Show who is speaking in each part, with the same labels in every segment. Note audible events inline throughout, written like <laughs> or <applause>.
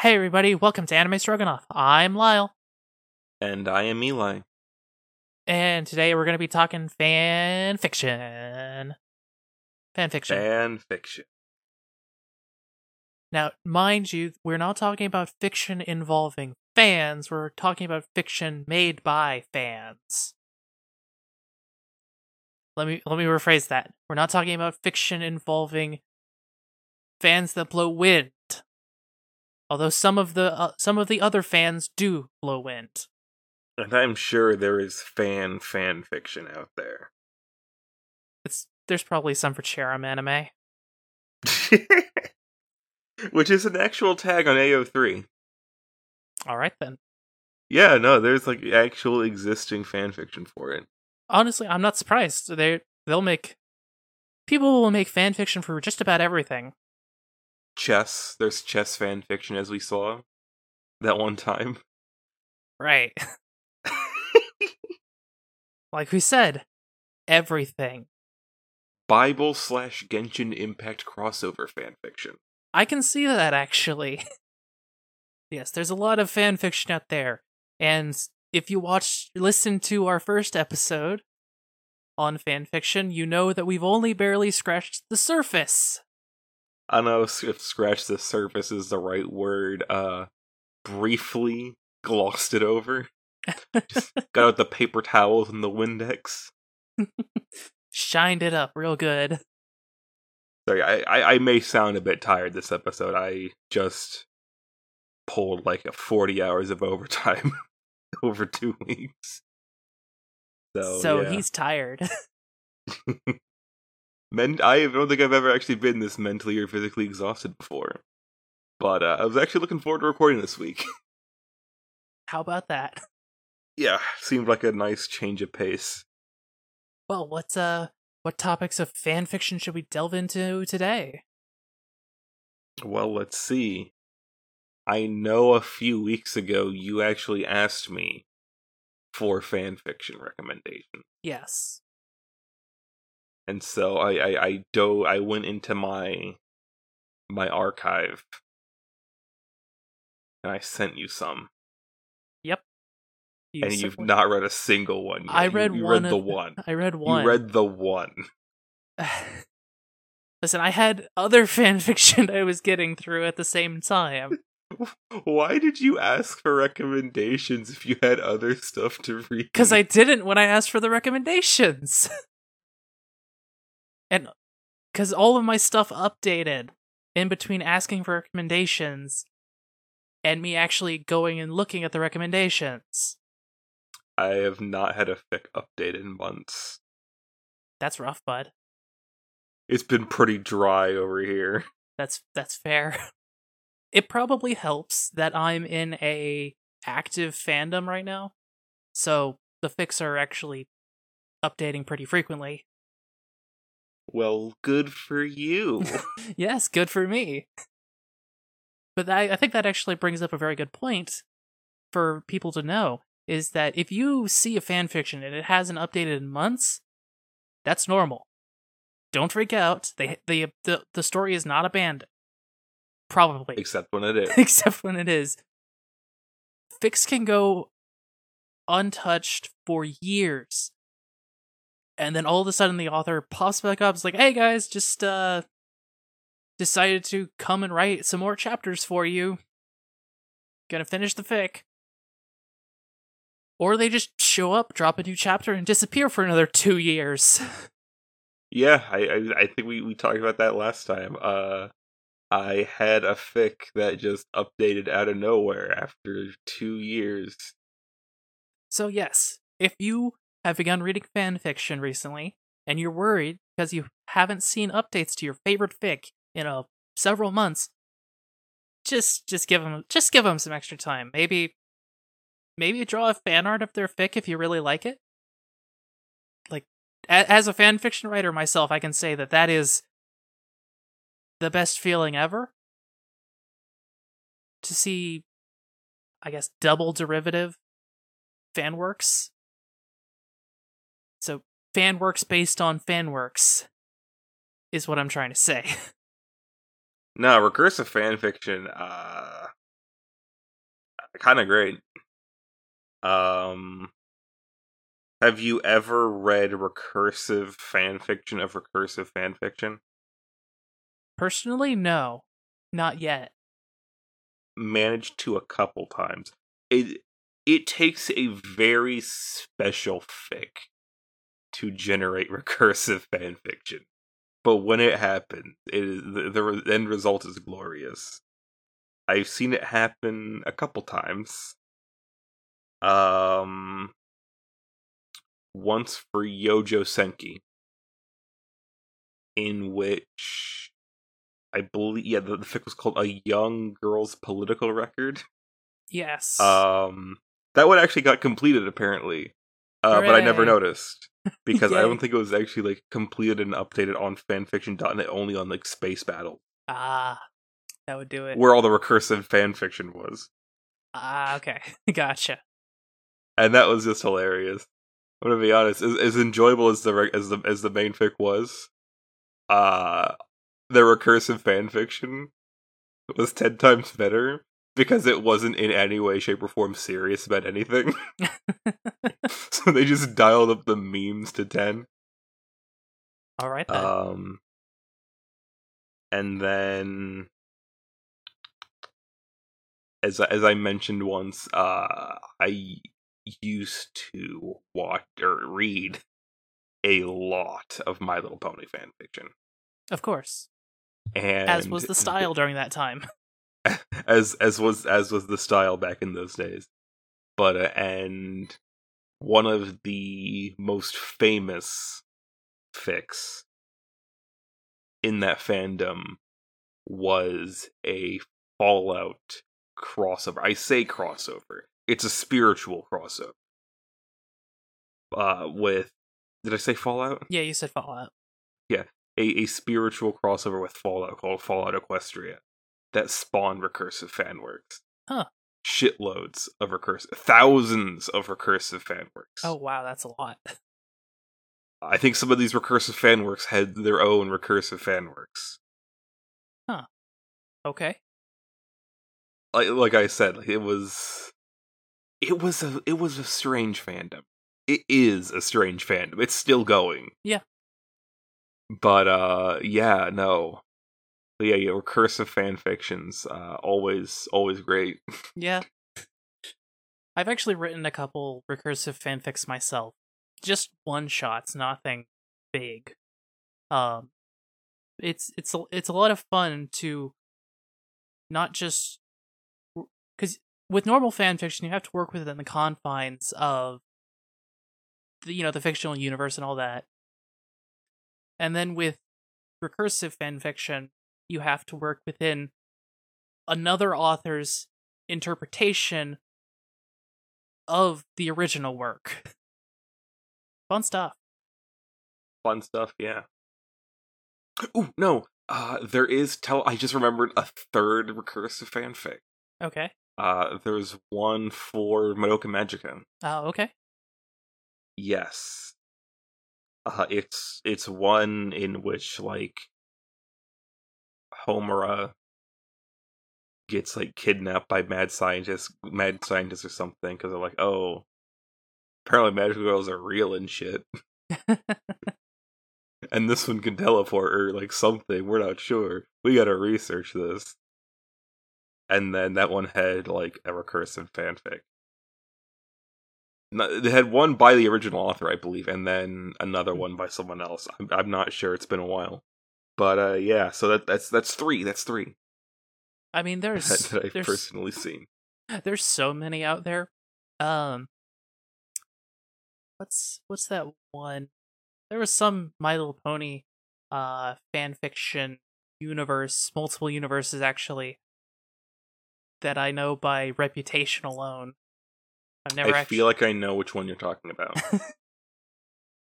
Speaker 1: Hey everybody, welcome to Anime Stroganoff. I'm Lyle,
Speaker 2: And I am Eli.
Speaker 1: and today we're going to be talking fan fiction. Fan fiction.
Speaker 2: Fan fiction.
Speaker 1: Now, mind you, we're not talking about fiction involving fans, we're talking about fiction made by fans. Let me let me rephrase that. We're not talking about fiction involving fans that blow wind. Although some of the uh, some of the other fans do blow wind.
Speaker 2: And I'm sure there is fan fan fiction out there.
Speaker 1: It's there's probably some for Cherem anime. <laughs>
Speaker 2: Which is an actual tag on AO3.
Speaker 1: All right then.
Speaker 2: Yeah, no, there's like actual existing fan fiction for it.
Speaker 1: Honestly, I'm not surprised. They they'll make people will make fan fiction for just about everything.
Speaker 2: Chess, there's chess fan fiction as we saw that one time.
Speaker 1: Right. <laughs> like we said, everything.
Speaker 2: Bible slash Genshin Impact crossover fan fiction.
Speaker 1: I can see that actually. <laughs> yes, there's a lot of fan fiction out there. And if you watch listen to our first episode on fan fiction, you know that we've only barely scratched the surface.
Speaker 2: I don't know if scratch the surface is the right word. Uh briefly glossed it over. Just got out the <laughs> paper towels and the Windex.
Speaker 1: Shined it up real good.
Speaker 2: Sorry, I, I, I may sound a bit tired this episode. I just pulled like a 40 hours of overtime <laughs> over two weeks. So,
Speaker 1: so
Speaker 2: yeah.
Speaker 1: he's tired. <laughs>
Speaker 2: Men- I don't think I've ever actually been this mentally or physically exhausted before. But uh, I was actually looking forward to recording this week. <laughs>
Speaker 1: How about that?
Speaker 2: yeah, seemed like a nice change of pace.
Speaker 1: Well, what's uh what topics of fan fiction should we delve into today?
Speaker 2: Well, let's see. I know a few weeks ago you actually asked me for fan fiction recommendation.
Speaker 1: Yes.
Speaker 2: And so I I I do I went into my my archive and I sent you some.
Speaker 1: Yep. You
Speaker 2: and you've not read a single one. Yet.
Speaker 1: I
Speaker 2: You-
Speaker 1: read
Speaker 2: you,
Speaker 1: one
Speaker 2: read the
Speaker 1: of-
Speaker 2: one.
Speaker 1: I read one.
Speaker 2: You read the one.
Speaker 1: Listen, I had other <laughs> fan fiction I was getting through at the same time. <laughs>
Speaker 2: Why did you ask for recommendations if you had other stuff to read?
Speaker 1: Because I didn't when I asked for the recommendations. <laughs> and because all of my stuff updated in between asking for recommendations and me actually going and looking at the recommendations.
Speaker 2: I have not had a fic update in months.
Speaker 1: That's rough, bud.
Speaker 2: It's been pretty dry over here. <laughs>
Speaker 1: That's that's fair. <laughs> It probably helps that I'm in a active fandom right now. So the fics are actually updating pretty frequently.
Speaker 2: Well, good for you. <laughs>
Speaker 1: yes, good for me. But I, I think that actually brings up a very good point for people to know is that if you see a fan fiction and it hasn't updated in months, that's normal. Don't freak out. They, the the the story is not abandoned. Probably.
Speaker 2: Except when it <laughs> is.
Speaker 1: except when it is. Fics can go untouched for years. And then all of a sudden the author pops back up, is like, hey guys, just uh decided to come and write some more chapters for you. Gonna finish the fic. Or they just show up, drop a new chapter, and disappear for another two years. <laughs>
Speaker 2: Yeah, I, I I think we, we talked about that last time. Uh I had a fic that just updated out of nowhere after two years.
Speaker 1: So yes, if you have begun reading fan fiction recently and you're worried because you haven't seen updates to your favorite fic in a several months, just just give them just give them some extra time. Maybe maybe draw a fan art of their fic if you really like it. Like a- as a fan fiction writer myself, I can say that that is the best feeling ever to see I guess double derivative fan works. So fan works based on fan works is what I'm trying to say. <laughs>
Speaker 2: No, recursive fanfiction, uh kind of great. Um, have you ever read recursive fan fiction of recursive fan fiction?
Speaker 1: Personally, no, not yet.
Speaker 2: Managed to a couple times. It it takes a very special fic to generate <laughs> recursive fan fiction, but when it happens, it is the, the end result is glorious. I've seen it happen a couple times. Um, once for Yojo Senki, in which I believe, yeah, the, the fic was called "A Young Girl's Political Record."
Speaker 1: Yes.
Speaker 2: Um, that one actually got completed apparently, uh, but I never noticed because I don't think it was actually like completed and updated on fanfiction.net only on like Space Battle,
Speaker 1: ah, that would do it.
Speaker 2: where all the recursive fanfiction was.
Speaker 1: Ah, okay, <laughs> gotcha.
Speaker 2: and that was just hilarious. I'm gonna be honest, as, as enjoyable as the as the as the main fic was, uh, the recursive fanfiction was ten times better because it wasn't in any way, shape, or form serious about anything. <laughs> <laughs> <laughs> so they just dialed up the memes to ten.
Speaker 1: All right then.
Speaker 2: Um, and then, as I- as I mentioned once, uh, I used to watch or read a lot of My Little Pony fan fiction,
Speaker 1: of course,
Speaker 2: and
Speaker 1: as was the <laughs> style during that time. <laughs>
Speaker 2: as as was as was the style back in those days. But uh, and one of the most famous fics in that fandom was a Fallout crossover. I say crossover. It's a spiritual crossover. Uh with did I say Fallout?
Speaker 1: Yeah, you said Fallout. Yeah.
Speaker 2: A, a spiritual crossover with Fallout called Fallout Equestria that spawned recursive fanworks.
Speaker 1: Huh.
Speaker 2: Shitloads of recursive, thousands of recursive fanworks.
Speaker 1: Oh wow, that's a lot. <laughs>
Speaker 2: I think some of these recursive fanworks had their own recursive fanworks. Huh.
Speaker 1: Okay.
Speaker 2: Like, like I said, like, it was, it was a, it was a strange fandom. It is a strange fandom. It's still going.
Speaker 1: Yeah.
Speaker 2: But uh, yeah, no. But yeah, yeah, recursive fan fictions, uh, always, always great. <laughs>
Speaker 1: Yeah. I've actually written a couple recursive fanfics myself. Just one shots, nothing big. Um it's it's a, it's a lot of fun to not just cuz with normal fan fiction you have to work within the confines of the, you know the fictional universe and all that. And then with recursive fan fiction, you have to work within another author's interpretation of the original work. <laughs> Fun stuff.
Speaker 2: Fun stuff, yeah. Ooh, no, uh, there is tell. I just remembered a third recursive fanfic.
Speaker 1: Okay.
Speaker 2: Uh, there's one for Madoka Magica.
Speaker 1: Oh, okay.
Speaker 2: Yes. Uh, it's it's one in which like Homura gets like kidnapped by mad scientists, mad scientists or something, because they're like, oh, apparently magical girls are real and shit, <laughs> <laughs> and this one can teleport or like something. We're not sure. We gotta research this. And then that one had like a recursive fanfic. No, they had one by the original author, I believe, and then another hmm. one by someone else. I'm, I'm not sure. It's been a while, but uh, yeah. So that that's that's three. That's three
Speaker 1: I mean, <laughs> there's
Speaker 2: that, I've
Speaker 1: there's
Speaker 2: personally seen. <laughs>
Speaker 1: there's so many out there. Um, what's what's that one? There was some My Little Pony, uh, fan fiction universe, multiple universes actually, that I know by reputation alone. I've never
Speaker 2: I
Speaker 1: actually.
Speaker 2: feel like I know which one you're talking about. <laughs>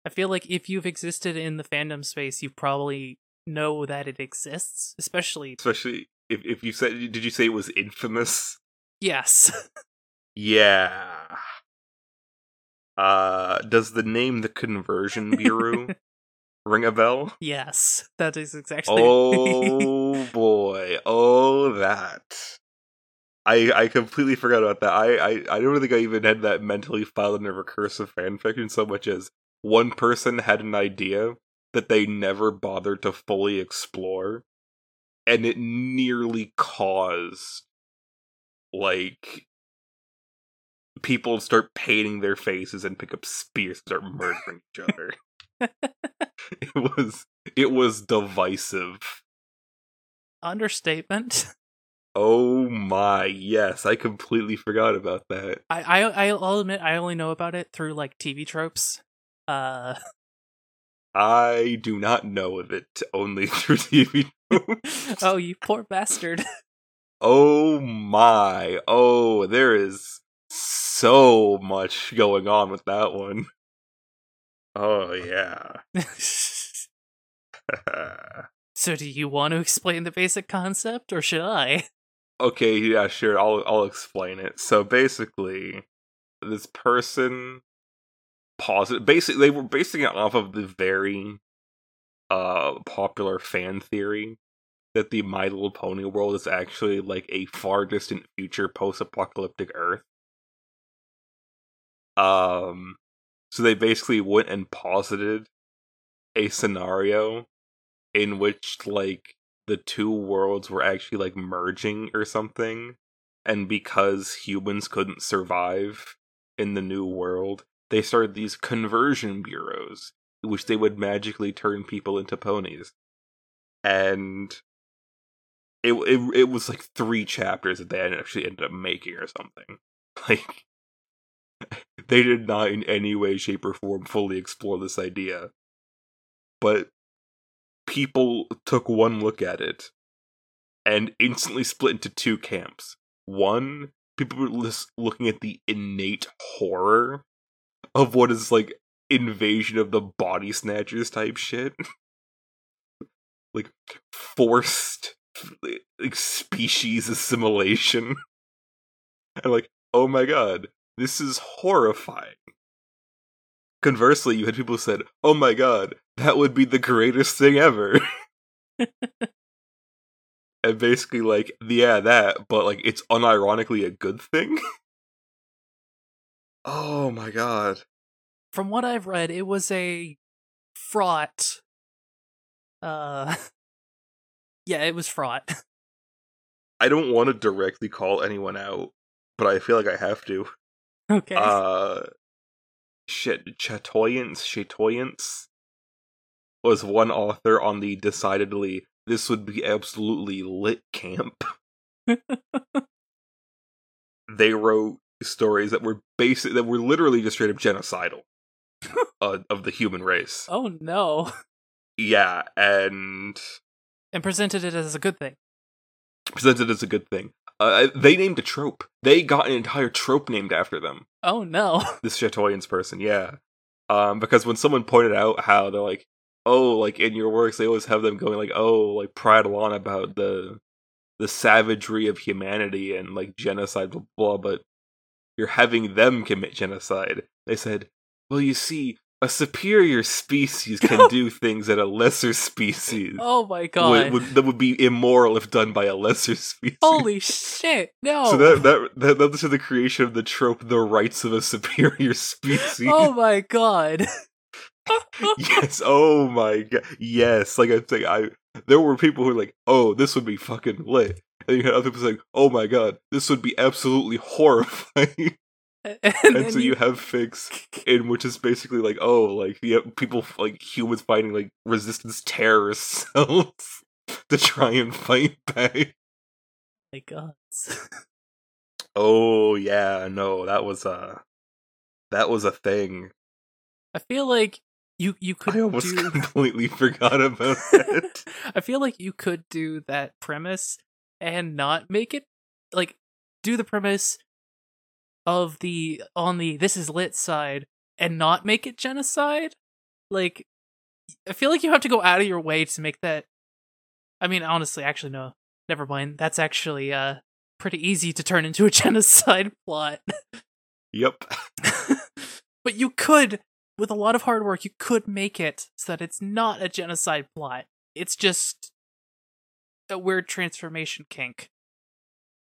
Speaker 1: I feel like if you've existed in the fandom space, you've probably know that it exists. Especially,
Speaker 2: Especially if if you said, did you say it was infamous?
Speaker 1: yes, <laughs>
Speaker 2: Yeah. Uh, does the name the Conversion Bureau <laughs> ring a bell?
Speaker 1: yes, that is exactly.
Speaker 2: Oh <laughs> boy. Oh that. I I completely forgot about that. I, I I don't think I even had that mentally filed in a recursive fanfiction so much as one person had an idea that they never bothered to fully explore, and it nearly caused like people start painting their faces and pick up spears and start murdering each other. <laughs> it was it was divisive.
Speaker 1: Understatement. <laughs>
Speaker 2: Oh my, yes, I completely forgot about that.
Speaker 1: I, I I'll admit I only know about it through like TV tropes. Uh <laughs>
Speaker 2: I do not know of it only <laughs> through TV. <laughs>
Speaker 1: oh, you poor bastard. <laughs>
Speaker 2: oh my. Oh, there is so much going on with that one. Oh yeah.
Speaker 1: so do you want to explain the basic concept or should I?
Speaker 2: Okay, yeah, sure. I'll I'll explain it. So basically, this person positive basically they were basing it off of the very uh popular fan theory that the My Little Pony world is actually like a far distant future post-apocalyptic Earth. Um so they basically went and posited a scenario in which like the two worlds were actually like merging or something and because humans couldn't survive in the new world they started these conversion bureaus which they would magically turn people into ponies. And it it, it was like three chapters that they actually ended up making or something. <laughs> Like they did not in any way shape or form fully explore this idea. But people took one look at it and instantly split into two camps. One, people were looking at the innate horror of what is like invasion of the body snatchers type shit. <laughs> like forced like species assimilation. <laughs> and like, oh my god, this is horrifying. Conversely, you had people who said, "Oh my god, that would be the greatest thing ever." <laughs> and basically like, yeah, that, but like it's unironically a good thing. Oh my god.
Speaker 1: From what I've read, it was a fraught uh <laughs> Yeah, it was fraught. <laughs>
Speaker 2: I don't want to directly call anyone out, but I feel like I have to.
Speaker 1: Okay.
Speaker 2: Uh shit, Chatoyance, Chatoyance was one author on the decidedly this would be absolutely lit camp. <laughs> they wrote stories that were basic that were literally just straight up genocidal <laughs> uh, of the human race.
Speaker 1: Oh no.
Speaker 2: Yeah, and
Speaker 1: and presented it as a good thing.
Speaker 2: Presented as a good thing. Uh, they named a trope. They got an entire trope named after them.
Speaker 1: Oh no! <laughs>
Speaker 2: This Chatoyance person, yeah. Um, because when someone pointed out how they're like, oh, like in your works, they always have them going like, oh, like prattle on about the the savagery of humanity and like genocide, blah blah. But you're having them commit genocide. They said, well, you see, a superior species can <laughs> do things that a lesser species.
Speaker 1: Oh my god!
Speaker 2: Would, would, that would be immoral if done by a lesser <laughs> species.
Speaker 1: Holy shit! No.
Speaker 2: So that that that led to the creation of the trope, the rights of a superior <laughs> species.
Speaker 1: Oh my god!
Speaker 2: yes. Oh my god. Yes. Like I say, I there were people who were like, "Oh, this would be fucking lit," and you had other people saying, "Oh my god, this would be absolutely horrifying." <laughs>
Speaker 1: and,
Speaker 2: and so you,
Speaker 1: you
Speaker 2: have fics in which is basically like, oh, like you have people like humans fighting like resistance terrorist cells <laughs> to try and fight back.
Speaker 1: My god.
Speaker 2: oh yeah, no, that was a that was a thing.
Speaker 1: I feel like you you could
Speaker 2: I almost
Speaker 1: do... <laughs>
Speaker 2: completely forgot about that.
Speaker 1: I feel like you could do that premise and not make it like do the premise of the on the this is lit side and not make it genocide? Like i feel like you have to go out of your way to make that i mean honestly actually no never mind. That's actually uh pretty easy to turn into a <laughs> genocide plot. <laughs>
Speaker 2: Yep
Speaker 1: but you could with a lot of hard work you could make it so that it's not a genocide plot. It's just a weird transformation kink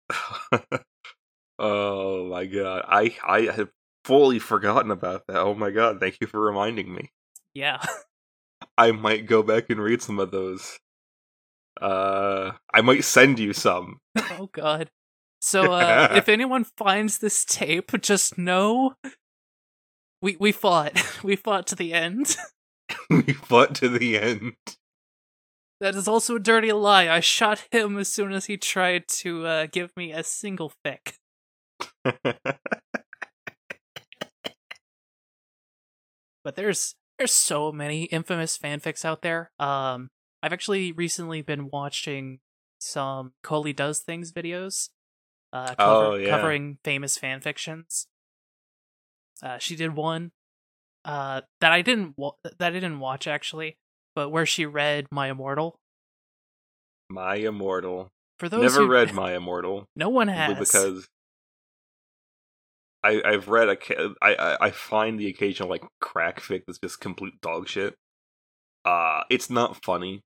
Speaker 1: <laughs>
Speaker 2: Oh my god, I I have fully forgotten about that. Oh my god, thank you for reminding me.
Speaker 1: Yeah. <laughs>
Speaker 2: I might go back and read some of those. Uh, I might send you some. <laughs>
Speaker 1: oh god. So uh, if anyone finds this tape, just know we we fought. We fought to the end.
Speaker 2: we fought to the end.
Speaker 1: That is also a dirty lie. I shot him as soon as he tried to uh, give me a single fic. <laughs> but there's there's so many infamous fanfics out there. Um, I've actually recently been watching some Coley does things videos, uh, cover,
Speaker 2: Oh, yeah.
Speaker 1: covering famous fanfictions. Uh, she did one uh, that I didn't wa- that I didn't watch actually, but where she read My Immortal.
Speaker 2: My Immortal.
Speaker 1: For those
Speaker 2: Never
Speaker 1: who,
Speaker 2: read <laughs> My Immortal.
Speaker 1: no one has
Speaker 2: because I I've read a I I I find the occasional like crack fic that's just complete dog shit. Uh it's not funny.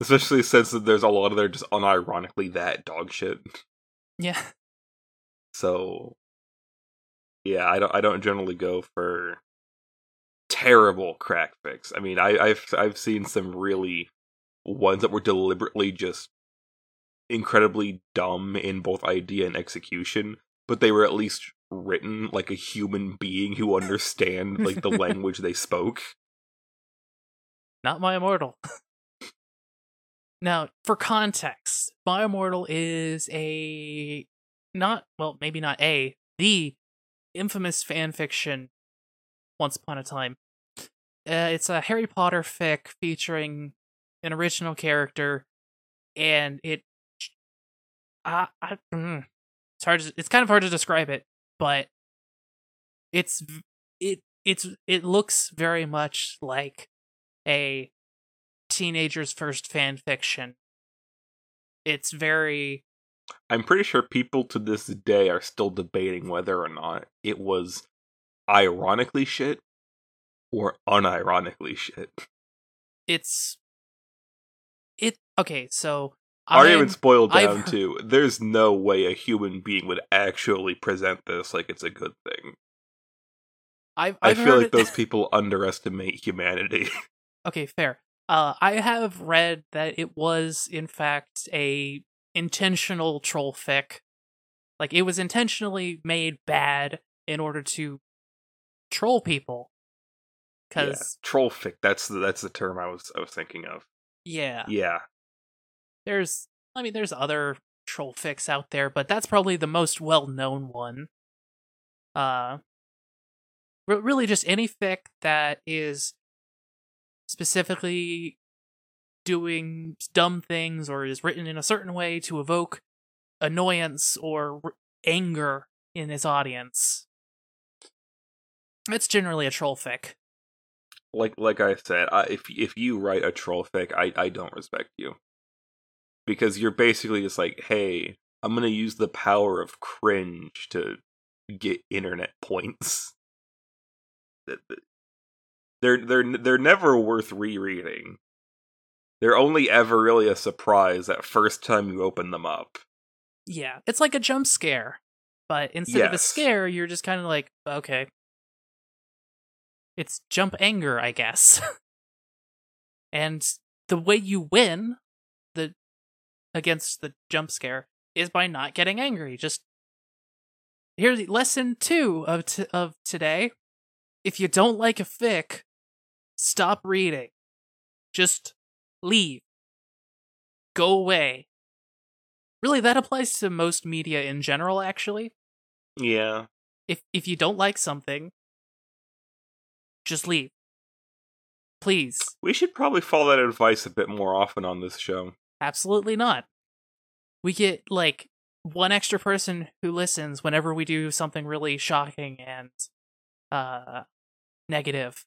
Speaker 2: Especially since there's a lot of there just unironically that dog shit.
Speaker 1: yeah.
Speaker 2: So yeah, I don't I don't generally go for terrible crack fics. I mean, I, I've I've seen some really ones that were deliberately just incredibly dumb in both idea and execution, but they were at least written like a human being who understand like the <laughs> language they spoke.
Speaker 1: Not My Immortal. now, for context, My Immortal is a not well, maybe not a the infamous fan fiction. Once upon a time, uh, it's a Harry Potter fic featuring an original character, and it. I, I, mm, it's hard. To, it's kind of hard to describe it, but it's it it's it looks very much like a teenager's first fan fiction. It's very
Speaker 2: I'm pretty sure people to this day are still debating whether or not it was ironically shit or unironically shit.
Speaker 1: it's it okay, so
Speaker 2: Are
Speaker 1: I'm-
Speaker 2: even spoiled
Speaker 1: I've
Speaker 2: down to there's no way a human being would actually present this like it's a good thing.
Speaker 1: I've,
Speaker 2: i
Speaker 1: I've
Speaker 2: feel like
Speaker 1: it-
Speaker 2: those <laughs> people underestimate humanity.
Speaker 1: okay, fair. Uh, I have read that it was in fact a intentional troll fic. Like it was intentionally made bad in order to troll people.
Speaker 2: Yeah.
Speaker 1: Cuz
Speaker 2: Troll fic, that's the that's the term I was I was thinking of.
Speaker 1: yeah.
Speaker 2: Yeah.
Speaker 1: there's I mean there's other troll fics out there, but that's probably the most well-known one. Uh re- really just any fic that is specifically doing dumb things or is written in a certain way to evoke annoyance or r- anger in its audience. It's generally a troll fic.
Speaker 2: Like like I said, I, if if you write a troll fic, I I don't respect you. Because you're basically just like, "Hey, I'm going to use the power of cringe to get internet <laughs> points." Th- th- They're they're they're never worth rereading. They're only ever really a surprise that first time you open them up.
Speaker 1: Yeah, it's like a jump scare, but instead of a scare, you're just kind of like, okay. It's jump anger, I guess. <laughs> and the way you win the against the jump scare is by not getting angry. Just here's lesson 2 of t- of today. If you don't like a fic, stop reading. Just leave. Go away really that applies to most media in general actually
Speaker 2: Yeah.
Speaker 1: if if you don't like something just leave. Please.
Speaker 2: We should probably follow that advice a bit more often on this show.
Speaker 1: absolutely not. We get like one extra person who listens whenever we do something really shocking and uh negative.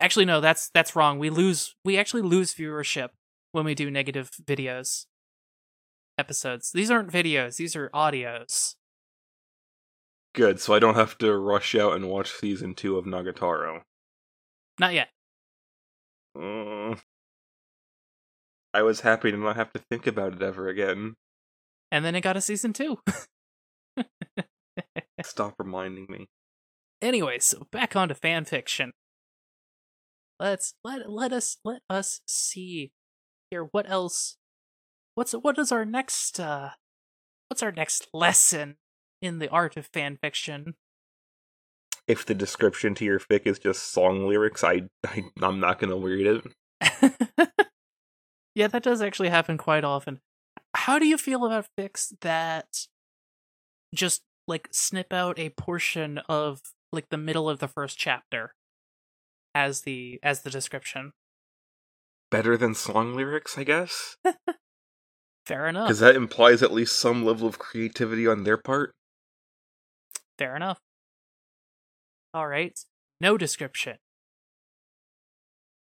Speaker 1: Actually no that's that's wrong. We lose we actually lose viewership when we do negative videos. Episodes. These aren't videos these are audios.
Speaker 2: Good, so I don't have to rush out and watch season two of Nagatoro.
Speaker 1: Not yet
Speaker 2: Mm. I was happy to not have to think about it ever again.
Speaker 1: and then it got a season two. <laughs>
Speaker 2: Stop reminding me.
Speaker 1: Anyway, so back onto fan fiction. Let's let let us let us see here what else what's what is our next uh what's our next lesson in the art of fan fiction?
Speaker 2: If the description to your fic is just song lyrics, I, I I'm not gonna read it. <laughs>
Speaker 1: yeah, that does actually happen quite often. How do you feel about fics that just like snip out a portion of like the middle of the first chapter as the as the description?
Speaker 2: Better than song lyrics, I guess. <laughs>
Speaker 1: Fair enough.
Speaker 2: Because that implies at least some level of creativity on their part.
Speaker 1: Fair enough. All right. No description.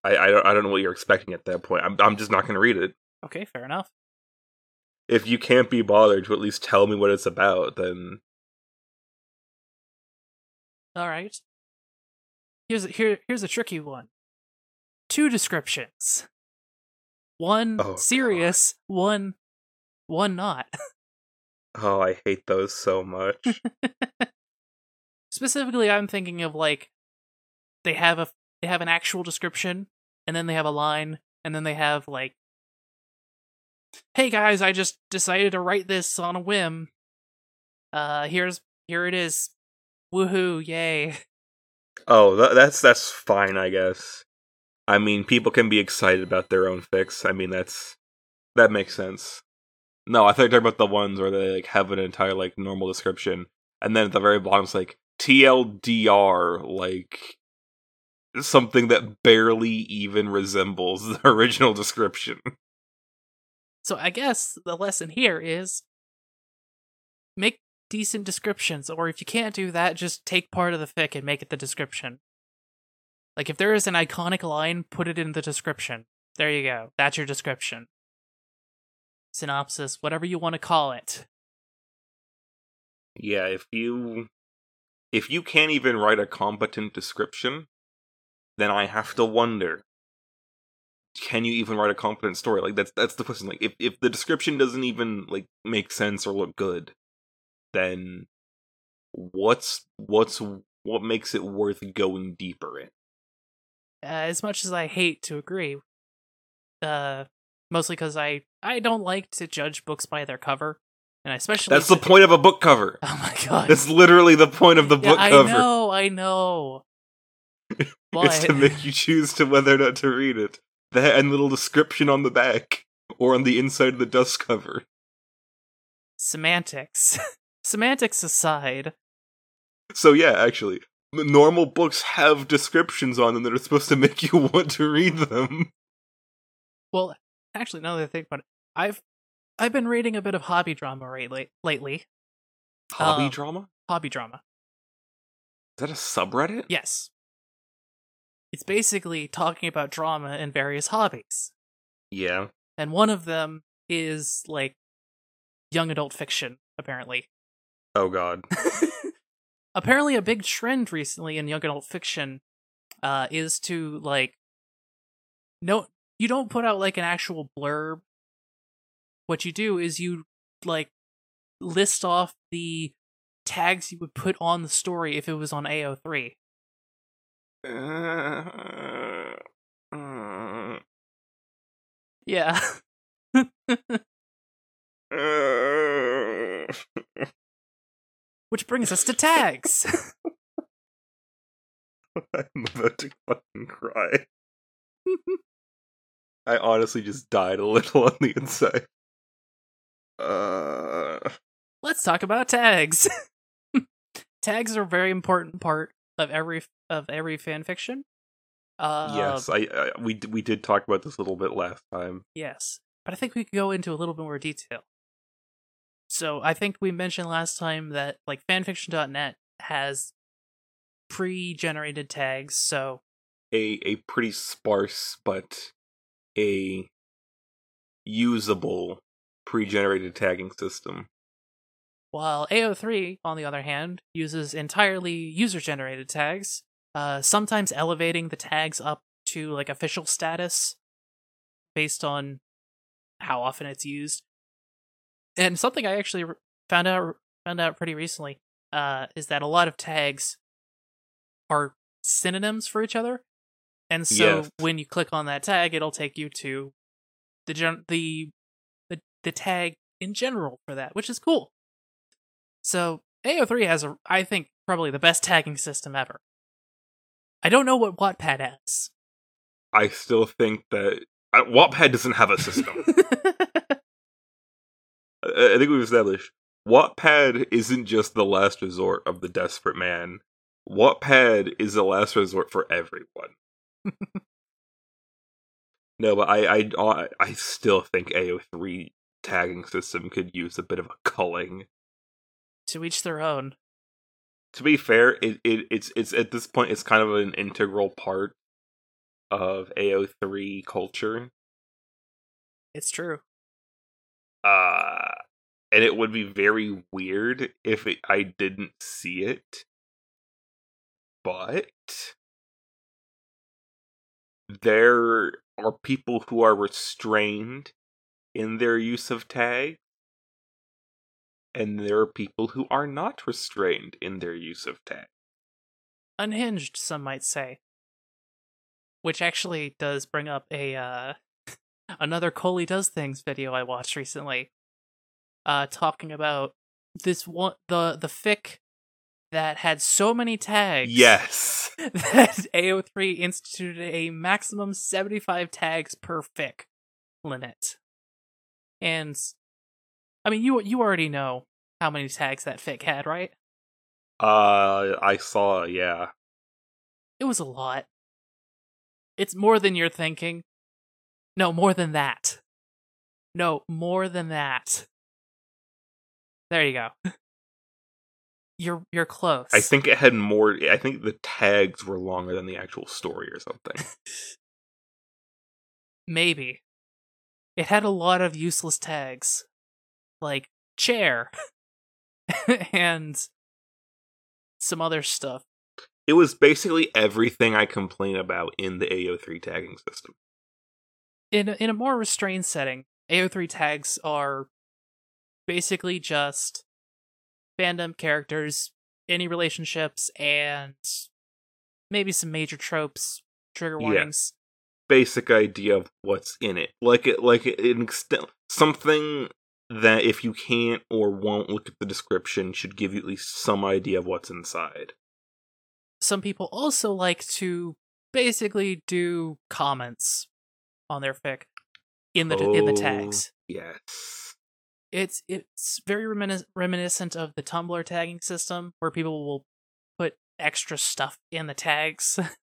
Speaker 2: I, I don't I don't know what you're expecting at that point. I'm I'm just not going to read it.
Speaker 1: Okay, fair enough.
Speaker 2: If you can't be bothered to at least tell me what it's about, then
Speaker 1: All right. Here's a, here here's a tricky one. Two descriptions. One
Speaker 2: Oh,
Speaker 1: serious, one one not. <laughs>
Speaker 2: oh, I hate those so much. <laughs>
Speaker 1: Specifically, I'm thinking of like they have a they have an actual description and then they have a line and then they have like hey guys, I just decided to write this on a whim. Uh here's here it is. Woohoo, yay.
Speaker 2: oh, tha that's that's fine, I guess. I mean, people can be excited about their own fics. I mean, that's that makes sense. No, I think talking about the ones where they like have an entire like normal description, and then at the very bottom it's like TLDR, like something that barely even resembles <laughs> the original description.
Speaker 1: So I guess the lesson here is make decent descriptions, or if you can't do that, just take part of the fic and make it the description. Like if there is an iconic line, put it in the description. There you go. That's your description. Synopsis, whatever you want to call it.
Speaker 2: Yeah, if you if you can't even write a competent description, then I have to wonder can you even write a competent story? Like that's that's the question. Like if if the description doesn't even like make sense or look good, then what's what's what makes it worth going deeper in?
Speaker 1: Uh, as much as I hate to agree, uh, mostly because I I don't like to judge books by their cover, and especially
Speaker 2: That's the point of a book cover. <laughs>
Speaker 1: Oh my god!
Speaker 2: That's literally the point of the
Speaker 1: Yeah,
Speaker 2: book
Speaker 1: I
Speaker 2: cover.
Speaker 1: I know, I know. <laughs>
Speaker 2: It's
Speaker 1: But
Speaker 2: to make you choose to whether or not to read it. That and little description on the back or on the inside of the dust cover.
Speaker 1: semantics, <laughs> semantics aside,
Speaker 2: So yeah, actually, normal books have descriptions on them that are supposed to make you want to read them.
Speaker 1: well, actually, now that I think about it, I've I've been reading a bit of hobby drama lately. Lately,
Speaker 2: Hobby
Speaker 1: Um,
Speaker 2: drama?
Speaker 1: hobby drama.
Speaker 2: Is that a subreddit?
Speaker 1: Yes, it's basically talking about drama and various hobbies,
Speaker 2: Yeah.
Speaker 1: and one of them is like young adult fiction. Apparently,
Speaker 2: Oh god. <laughs>
Speaker 1: apparently a big trend recently in young adult fiction uh is to like no you don't put out like an actual blurb what you do is you like list off the tags you would put on the story if it was on AO3
Speaker 2: Uh, uh,
Speaker 1: yeah
Speaker 2: uh. <laughs>
Speaker 1: which brings us to tags <laughs>
Speaker 2: I'm about to fucking cry. <laughs> I honestly just died a little on the inside. Uh, <laughs>
Speaker 1: let's talk about tags <laughs> tags are a very important part of every of every fan fiction uh
Speaker 2: yes, I, I we we did talk about this a little bit last time.
Speaker 1: Yes, but I think we could go into a little bit more detail. So I think we mentioned last time that like fanfiction.net has pre-generated tags. So
Speaker 2: A a pretty sparse but a usable pre-generated tagging system.
Speaker 1: while AO3, on the other hand, uses entirely user-generated tags, uh, sometimes elevating the tags up to like official status based on how often it's used. And something I actually found out found out pretty recently uh, is that a lot of tags are synonyms for each other, and so
Speaker 2: Yes.
Speaker 1: when you click on that tag, it'll take you to the gen- the the tag in general for that, which is cool. So AO3 has a, I think, probably the best tagging system ever. I don't know what Wattpad has.
Speaker 2: I still think that uh, Wattpad doesn't have a system. <laughs> <laughs> I I think we've established Wattpad isn't just the last resort of the desperate man. Wattpad is the last resort for everyone. <laughs> no, but I I I still think AO3 tagging system could use a bit of a culling.
Speaker 1: to each their own.
Speaker 2: To be fair, it, it it's it's at this point it's kind of an integral part of AO3 culture.
Speaker 1: It's true.
Speaker 2: uh and it would be very weird if it, I didn't see it. But there are people who are restrained in their use of tag, and there are people who are not restrained in their use of tag.
Speaker 1: Unhinged, some might say. Which actually does bring up a uh <laughs> another Coley Does Things video I watched recently. Uh talking about this one the the fic that had so many tags
Speaker 2: Yes. <laughs>
Speaker 1: that AO3 instituted a maximum 75 tags per fic limit. And I mean you you already know how many tags that fic had, right?
Speaker 2: Uh I saw, yeah.
Speaker 1: It was a lot. It's more than you're thinking. No, more than that. No, more than that. There you go. <laughs> You're you're close.
Speaker 2: I think it had more I think the tags were longer than the actual story or something. <laughs>
Speaker 1: maybe. It had a lot of useless tags. Like chair <laughs> and some other stuff.
Speaker 2: It was basically everything I complain about in the AO3 tagging system.
Speaker 1: in a, in a more restrained setting, AO3 tags are basically just fandom characters, any relationships, and maybe some major tropes, trigger warnings.
Speaker 2: Basic idea of what's in it, like it, like it, an extent something that if you can't or won't look at the description, should give you at least some idea of what's inside.
Speaker 1: Some people also like to basically do comments on their fic in the in the
Speaker 2: Oh,
Speaker 1: tags.
Speaker 2: Yes.
Speaker 1: it's it's very reminis- reminiscent of the Tumblr tagging system, where people will put extra stuff in the tags <laughs>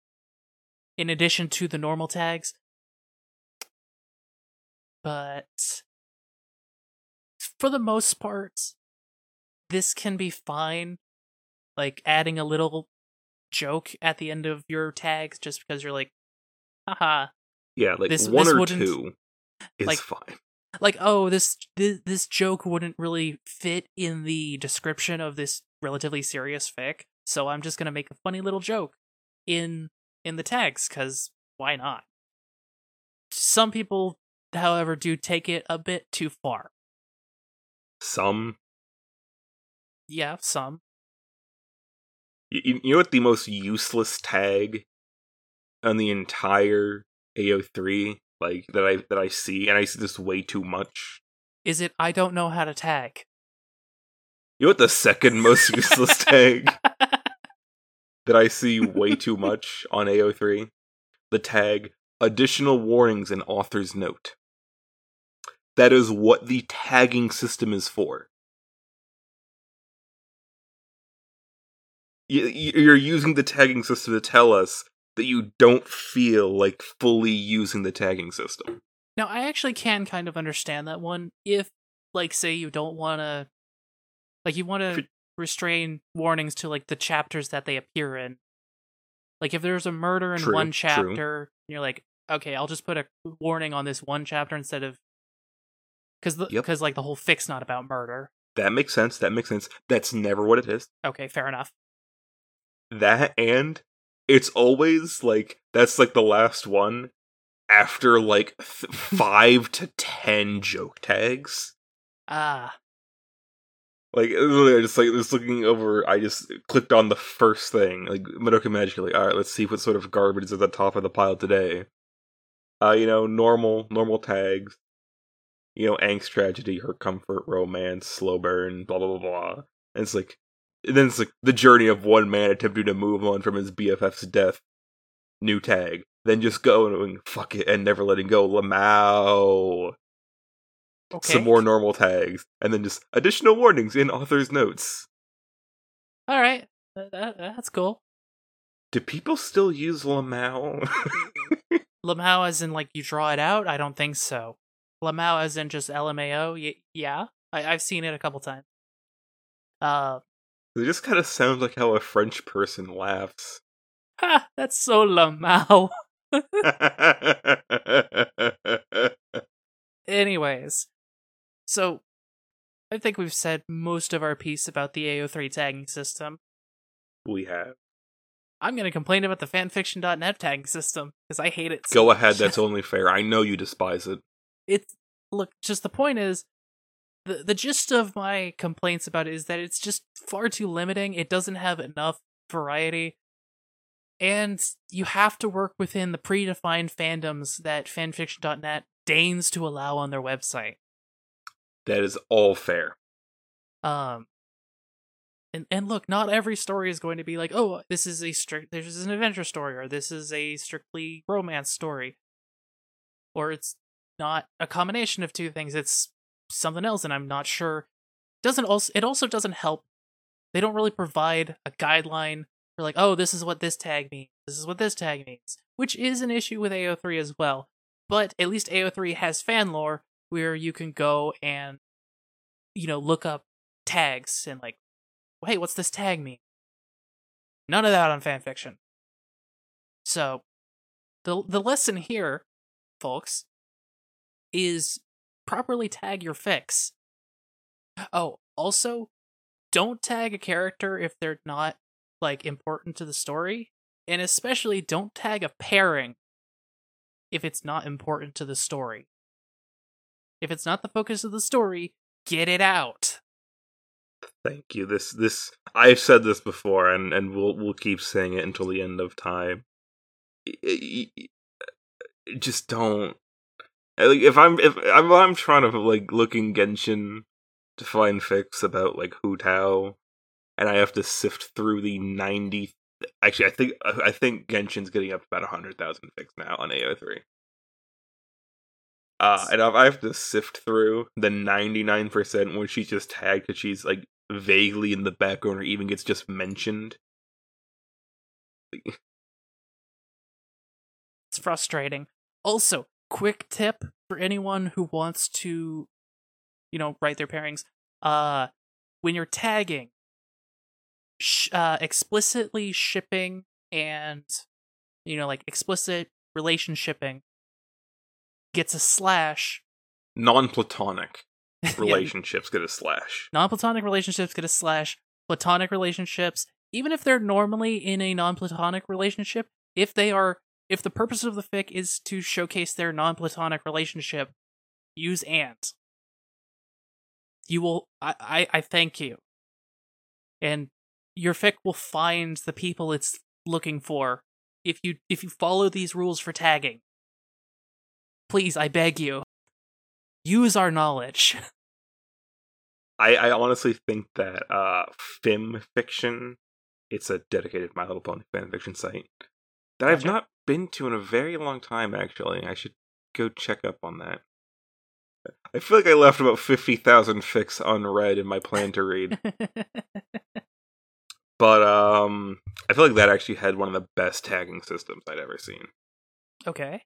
Speaker 1: in addition to the normal tags. But for the most part, this can be fine. Like adding a little joke at the end of your tags just because you're like, haha,
Speaker 2: Yeah, like
Speaker 1: This-
Speaker 2: one
Speaker 1: this
Speaker 2: or two is
Speaker 1: like-
Speaker 2: fine.
Speaker 1: like oh this, this this joke wouldn't really fit in the description of this relatively serious fic so i'm just going to make a funny little joke in in the tags cuz why not? Some people however do take it a bit too far.
Speaker 2: Some?
Speaker 1: Yeah some.
Speaker 2: You, you you know what the most useless tag on the entire AO3 like that I that I see, and I see this way too much.
Speaker 1: is it i don't know how to tag.
Speaker 2: You know what the second most useless <laughs> tag that I see way too much on AO3? The tag additional warnings and author's note. That is what the tagging system is for. You- you- You're using the tagging system to tell us that you don't feel like fully using the tagging system.
Speaker 1: Now, I actually can kind of understand that one if, like, say you don't want to, like, you want to restrain warnings to, like, the chapters that they appear in. Like, if there's a murder in
Speaker 2: True,
Speaker 1: one
Speaker 2: true.
Speaker 1: chapter, you're like, okay, I'll just put a warning on this one chapter instead of. Because,
Speaker 2: Yep.
Speaker 1: because like, the whole fics not about murder.
Speaker 2: That makes sense. That makes sense. That's never what it is.
Speaker 1: Okay, fair enough.
Speaker 2: that and it's always like that's like the last one after like th- <laughs> five to ten joke tags
Speaker 1: Ah.
Speaker 2: Like literally, just like just looking over, I just clicked on the first thing, like Madoka Magica. Like, all right, let's see what sort of garbage is at the top of the pile today. Uh, you know, normal normal tags. You know, angst, tragedy, hurt, comfort, romance, slow burn, blah blah blah blah. And it's like, and then it's like the journey of one man attempting to move on from his BFF's death. New tag, then just going fuck it and never letting go. Lamau
Speaker 1: Okay.
Speaker 2: some more normal tags, and then just additional warnings in author's notes.
Speaker 1: All right. That, that- that's cool.
Speaker 2: Do people still use Lamau? <laughs>
Speaker 1: Lamau as in like you draw it out? I don't think so. Lamau as in just LMAO? Y- yeah. I- I've seen it a couple times. Uh,
Speaker 2: it just kind of sounds like how a French person laughs.
Speaker 1: ha, that's so Lamau. <laughs> <laughs> Anyways, so I think we've said most of our piece about the AO3 tagging system.
Speaker 2: we have.
Speaker 1: I'm going to complain about the fanfiction.net tagging system because I hate it. so
Speaker 2: Go ahead,
Speaker 1: much.
Speaker 2: that's only fair. I know you despise it. <laughs>
Speaker 1: it's look just the point is the the gist of my complaints about it is that it's just far too limiting it doesn't have enough variety and you have to work within the predefined fandoms that fanfiction.net deigns to allow on their website
Speaker 2: That is all fair.
Speaker 1: um and and look not every story is going to be like oh this is a strict this is an adventure story or this is a strictly romance story or it's not a combination of two things it's something else and i'm not sure doesn't also it also doesn't help they don't really provide a guideline for like oh this is what this tag means this is what this tag means which is an issue with ao3 as well but at least ao3 has Fanlore where you can go and you know look up tags and like hey what's this tag mean? None of that on fanfiction so the the lesson here folks is properly tag your fics. Oh also don't tag a character if they're not like important to the story and especially don't tag a pairing if it's not important to the story if it's not the focus of the story get it out
Speaker 2: Thank you. This this I've said this before and and we'll we'll keep saying it until the end of time. Just don't like if I'm if I'm, I'm trying to like looking Genshin to find fics about like Hu Tao and I have to sift through the 90 actually I think I think Genshin's getting up to about 100,000 fics now on AO3. Uh, and I have to sift through the 99% where she's just tagged because she's like vaguely in the background or even gets just mentioned. <laughs>
Speaker 1: It's frustrating. Also, quick tip for anyone who wants to, you know, write their pairings. Uh, when you're tagging, sh- uh, explicitly shipping and, you know, like explicit relationshipping gets a slash.
Speaker 2: Non-platonic <laughs>
Speaker 1: Yeah,
Speaker 2: relationships get a slash.
Speaker 1: non-platonic relationships get a slash. Platonic relationships, even if they're normally in a non-platonic relationship, if they are if the purpose of the fic is to showcase their non-platonic relationship, use and. You will I, I, I thank you. And your fic will find the people it's looking for if you if you follow these rules for tagging. Please, I beg you. Use our knowledge. <laughs>
Speaker 2: I, I honestly think that uh, Fim Fiction, it's a dedicated My Little Pony fanfiction site that I've not been to in a very long time. Actually, I should go check up on that. I feel like I left about fifty thousand fics unread in my plan to read. <laughs> But um, I feel like that actually had one of the best tagging systems I'd ever seen
Speaker 1: okay.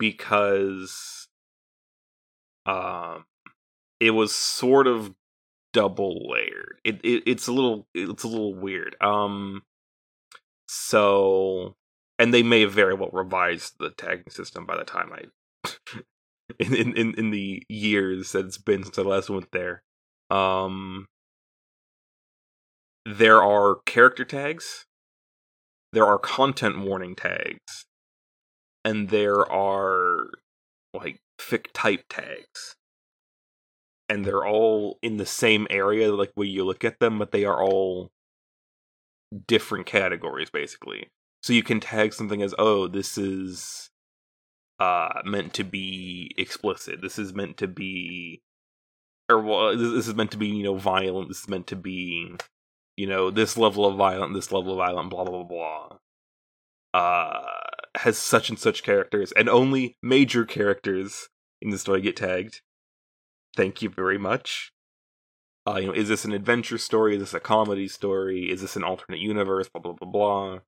Speaker 2: Because um, it was sort of double layered. It, it it's a little it's a little weird. Um, so and they may have very well revised the tagging system by the time I <laughs> in in in, the years that it's been since I last went there. Um, there are character tags, there are content warning tags, and there are like fic type tags. and they're all in the same area, like where you look at them, but they are all different categories, basically. So you can tag something as, oh, this is uh meant to be explicit. This is meant to be or well, this is meant to be, you know, violent. This is meant to be, you know, this level of violent, this level of violent, blah blah blah. Uh, has such and such characters, and only major characters in the story get tagged. Thank you very much. Uh, you know, is this an adventure story? Is this a comedy story? Is this an alternate universe? Blah blah blah blah.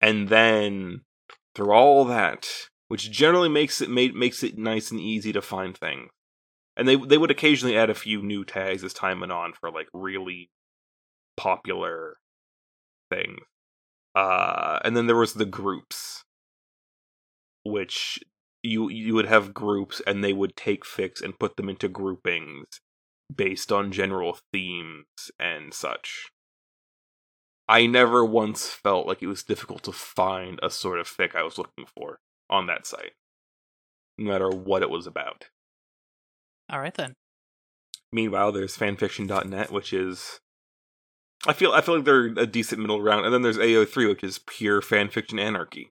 Speaker 2: And then through all that, which generally makes it makes it nice and easy to find things. And they they would occasionally add a few new tags as time went on for like really popular things. Uh, and then there was the groups, which you you would have groups, and they would take fics and put them into groupings based on general themes and such. I never once felt like it was difficult to find a sort of fic I was looking for on that site, no matter what it was about.
Speaker 1: All right then.
Speaker 2: Meanwhile, there's fanfiction.net, which is I feel I feel like they're a decent middle ground, and then there's AO3, which is pure fanfiction anarchy.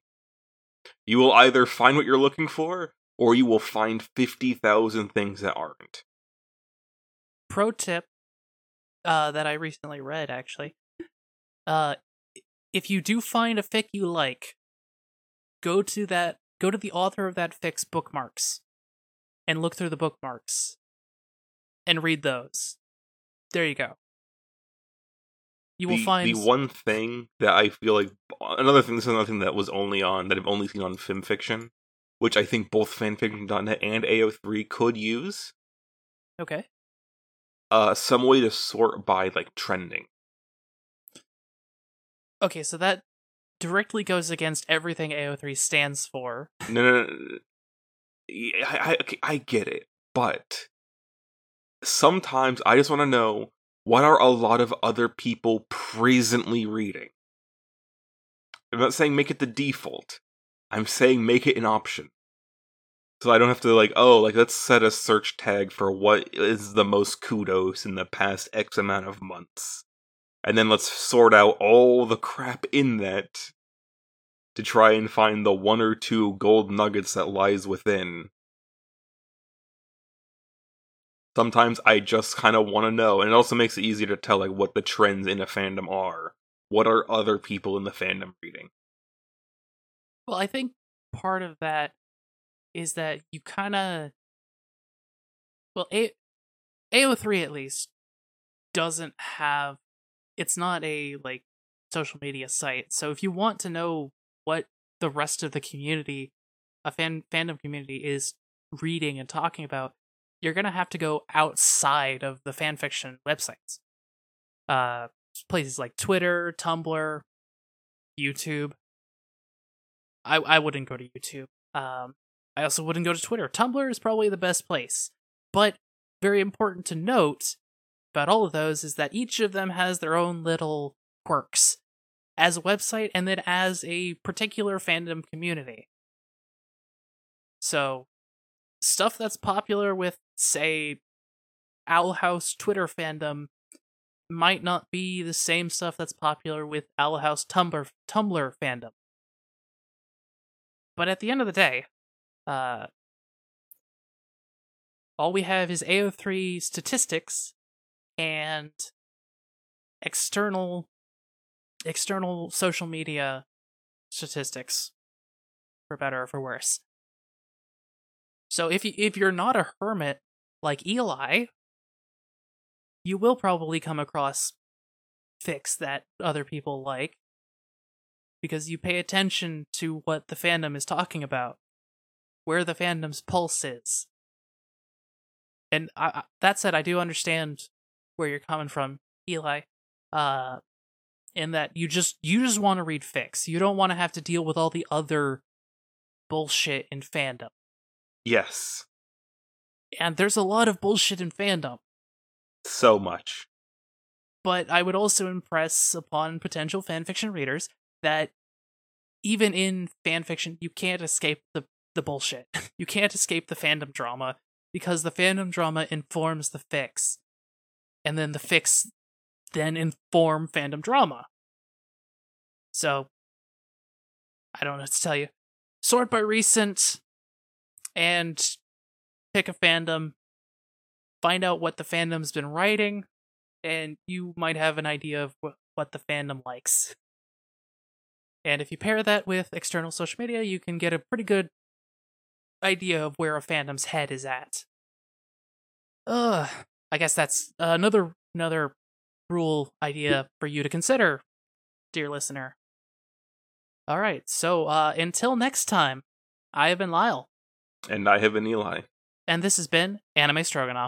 Speaker 2: You will either find what you're looking for, or you will find fifty thousand things that aren't.
Speaker 1: Pro tip uh, that I recently read actually. Uh, if you do find a fic you like, go to that go to the author of that fic's bookmarks and look through the bookmarks and read those. There you go. You will
Speaker 2: the,
Speaker 1: find
Speaker 2: the one thing that I feel like another thing. This is another thing that was only on that I've only seen on FimFiction, which I think both fanfiction.net and AO3 could use.
Speaker 1: Okay.
Speaker 2: Uh, some way to sort by like trending.
Speaker 1: Okay, so that directly goes against everything AO3 stands for.
Speaker 2: No, no, no. no. I, I, I get it, but sometimes I just want to know what are a lot of other people presently reading. I'm not saying make it the default. I'm saying make it an option. So I don't have to like, oh, like let's set a search tag for what is the most kudos in the past X amount of months. And then let's sort out all the crap in that to try and find the one or two gold nuggets that lies within. Sometimes I just kind of want to know, and it also makes it easier to tell like what the trends in a fandom are. What are other people in the fandom reading?
Speaker 1: Well, I think part of that is that you kind of well, A- AO3 at least doesn't have it's not a like social media site. So if you want to know what the rest of the community, a fan fandom community is reading and talking about, you're gonna have to go outside of the fanfiction websites. Uh, places like Twitter, Tumblr, YouTube. I I wouldn't go to YouTube. Um, I also wouldn't go to Twitter. Tumblr is probably the best place, but very important to note about all of those is that each of them has their own little quirks as a website and then as a particular fandom community. So, stuff that's popular with, say, Owl House Twitter fandom might not be the same stuff that's popular with Owl House Tumblr, Tumblr fandom. But at the end of the day, uh, all we have is AO3 statistics and external external social media statistics for better or for worse. So if you if you're not a hermit like Eli, you will probably come across fics that other people like because you pay attention to what the fandom is talking about, where the fandom's pulse is. And I, that said, I do understand where you're coming from, Eli. Uh, in that you just you just want to read fics. You don't want to have to deal with all the other bullshit in fandom.
Speaker 2: Yes.
Speaker 1: And there's a lot of bullshit in fandom.
Speaker 2: So much.
Speaker 1: But I would also impress upon potential fanfiction readers that even in fanfiction, you can't escape the, the bullshit. <laughs> You can't escape the fandom drama. because the fandom drama informs the fics, and then the fics then inform fandom drama. So, I don't know what to tell you. Sort by recent, and pick a fandom. Find out what the fandom's been writing, and you might have an idea of wh- what the fandom likes. And if you pair that with external social media, you can get a pretty good idea of where a fandom's head is at. Ugh. I guess that's another another rule idea for you to consider, dear listener. All right, so uh, until next time, I have been Lyle,
Speaker 2: And I have an Eli.
Speaker 1: and this has been Anime Stroganoff.